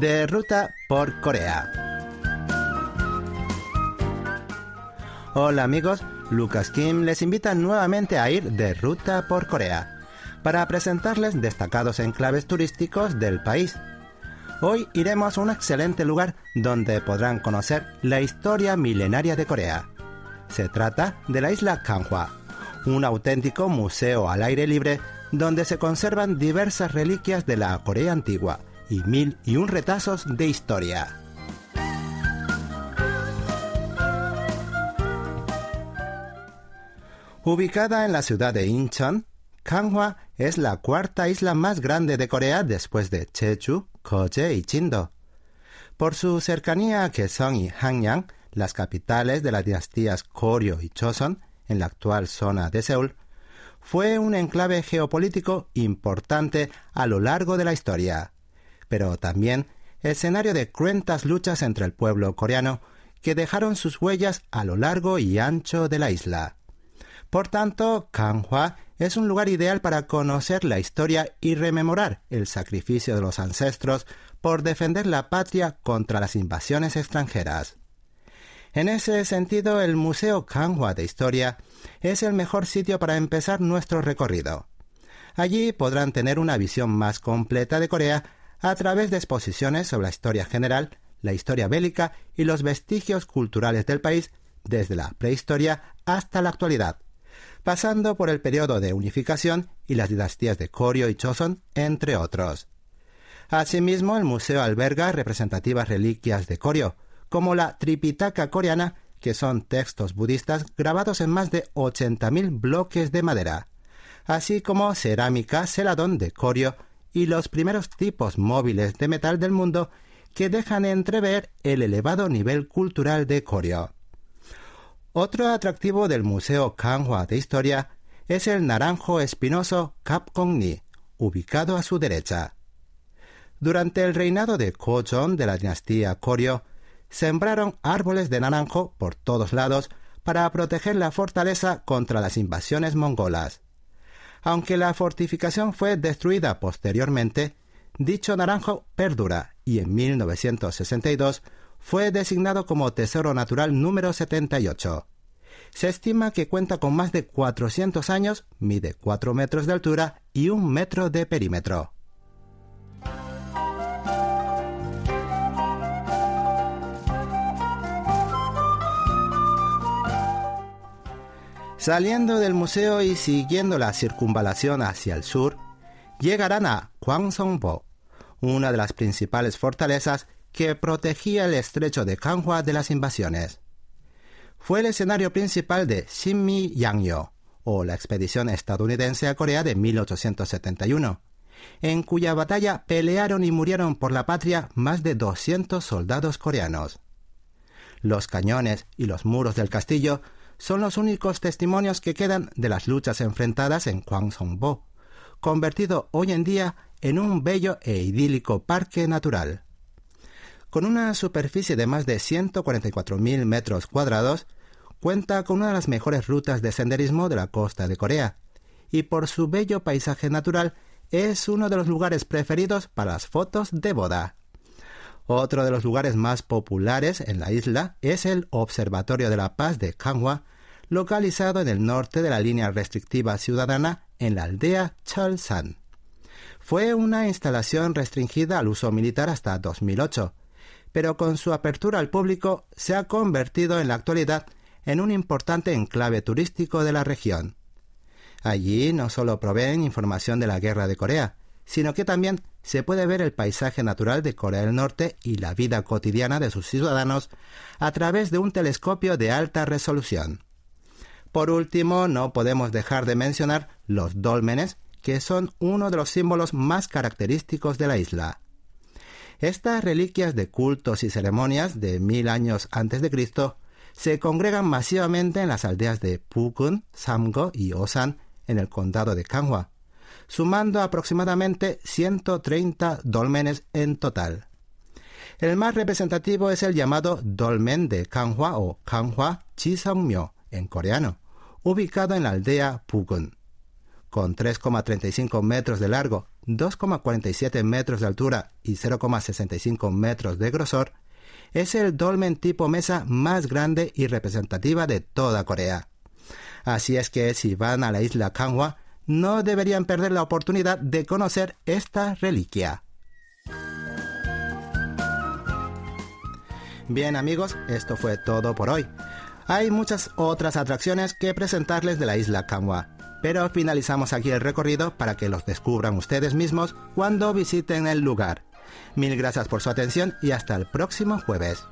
de ruta por Corea. Hola amigos, Lucas Kim les invita nuevamente a ir de ruta por Corea para presentarles destacados enclaves turísticos del país. Hoy iremos a un excelente lugar donde podrán conocer la historia milenaria de Corea. Se trata de la isla Kanghwa, un auténtico museo al aire libre donde se conservan diversas reliquias de la Corea antigua y mil y un retazos de historia. Ubicada en la ciudad de Incheon, Kanghwa es la cuarta isla más grande de Corea después de Jeju, Koje y Chindo. Por su cercanía a Kaesong y Hanyang, las capitales de las dinastías Koryo y Choson, en la actual zona de Seúl, fue un enclave geopolítico importante a lo largo de la historia, pero también escenario de cruentas luchas entre el pueblo coreano que dejaron sus huellas a lo largo y ancho de la isla. Por tanto, Kanghwa es un lugar ideal para conocer la historia y rememorar el sacrificio de los ancestros por defender la patria contra las invasiones extranjeras. En ese sentido, el Museo Kanghua de Historia es el mejor sitio para empezar nuestro recorrido. Allí podrán tener una visión más completa de Corea a través de exposiciones sobre la historia general, la historia bélica y los vestigios culturales del país desde la prehistoria hasta la actualidad, pasando por el periodo de unificación y las dinastías de Koryo y Choson, entre otros. Asimismo, el museo alberga representativas reliquias de Koryo, como la Tripitaka coreana, que son textos budistas grabados en más de 80.000 bloques de madera, así como cerámica celadón de corio y los primeros tipos móviles de metal del mundo que dejan entrever el elevado nivel cultural de Corio. Otro atractivo del Museo Kanghua de Historia es el naranjo espinoso Kapkongni, ubicado a su derecha. Durante el reinado de Kojon de la dinastía Koryo, sembraron árboles de naranjo por todos lados para proteger la fortaleza contra las invasiones mongolas. Aunque la fortificación fue destruida posteriormente, dicho naranjo perdura y en 1962 fue designado como Tesoro Natural número 78. Se estima que cuenta con más de 400 años, mide 4 metros de altura y un metro de perímetro. Saliendo del museo y siguiendo la circunvalación hacia el sur, llegarán a Gwangsongbo, una de las principales fortalezas que protegía el estrecho de Kanghua de las invasiones. Fue el escenario principal de Shinmi Yangyo, o la expedición estadounidense a Corea de 1871, en cuya batalla pelearon y murieron por la patria más de 200 soldados coreanos. Los cañones y los muros del castillo son los únicos testimonios que quedan de las luchas enfrentadas en Gwangsongbo, convertido hoy en día en un bello e idílico parque natural. Con una superficie de más de 144.000 metros cuadrados, cuenta con una de las mejores rutas de senderismo de la costa de Corea, y por su bello paisaje natural es uno de los lugares preferidos para las fotos de boda. Otro de los lugares más populares en la isla es el Observatorio de la Paz de Kanghua, localizado en el norte de la línea restrictiva ciudadana en la aldea Chalsan. Fue una instalación restringida al uso militar hasta 2008, pero con su apertura al público se ha convertido en la actualidad en un importante enclave turístico de la región. Allí no solo proveen información de la guerra de Corea, sino que también se puede ver el paisaje natural de Corea del Norte y la vida cotidiana de sus ciudadanos a través de un telescopio de alta resolución. Por último, no podemos dejar de mencionar los dólmenes, que son uno de los símbolos más característicos de la isla. Estas reliquias de cultos y ceremonias de mil años antes de Cristo se congregan masivamente en las aldeas de Pugun, Samgo y Osan en el condado de Kanghua, sumando aproximadamente 130 dolmenes en total. El más representativo es el llamado dolmen de Kanghua o Kanghua Chisongmyo en coreano, ubicado en la aldea Pugun. Con 3,35 metros de largo, 2,47 metros de altura y 0,65 metros de grosor, es el dolmen tipo mesa más grande y representativa de toda Corea. Así es que si van a la isla Kanghwa, no deberían perder la oportunidad de conocer esta reliquia. Bien amigos, esto fue todo por hoy. Hay muchas otras atracciones que presentarles de la isla Kanwa, pero finalizamos aquí el recorrido para que los descubran ustedes mismos cuando visiten el lugar. Mil gracias por su atención y hasta el próximo jueves.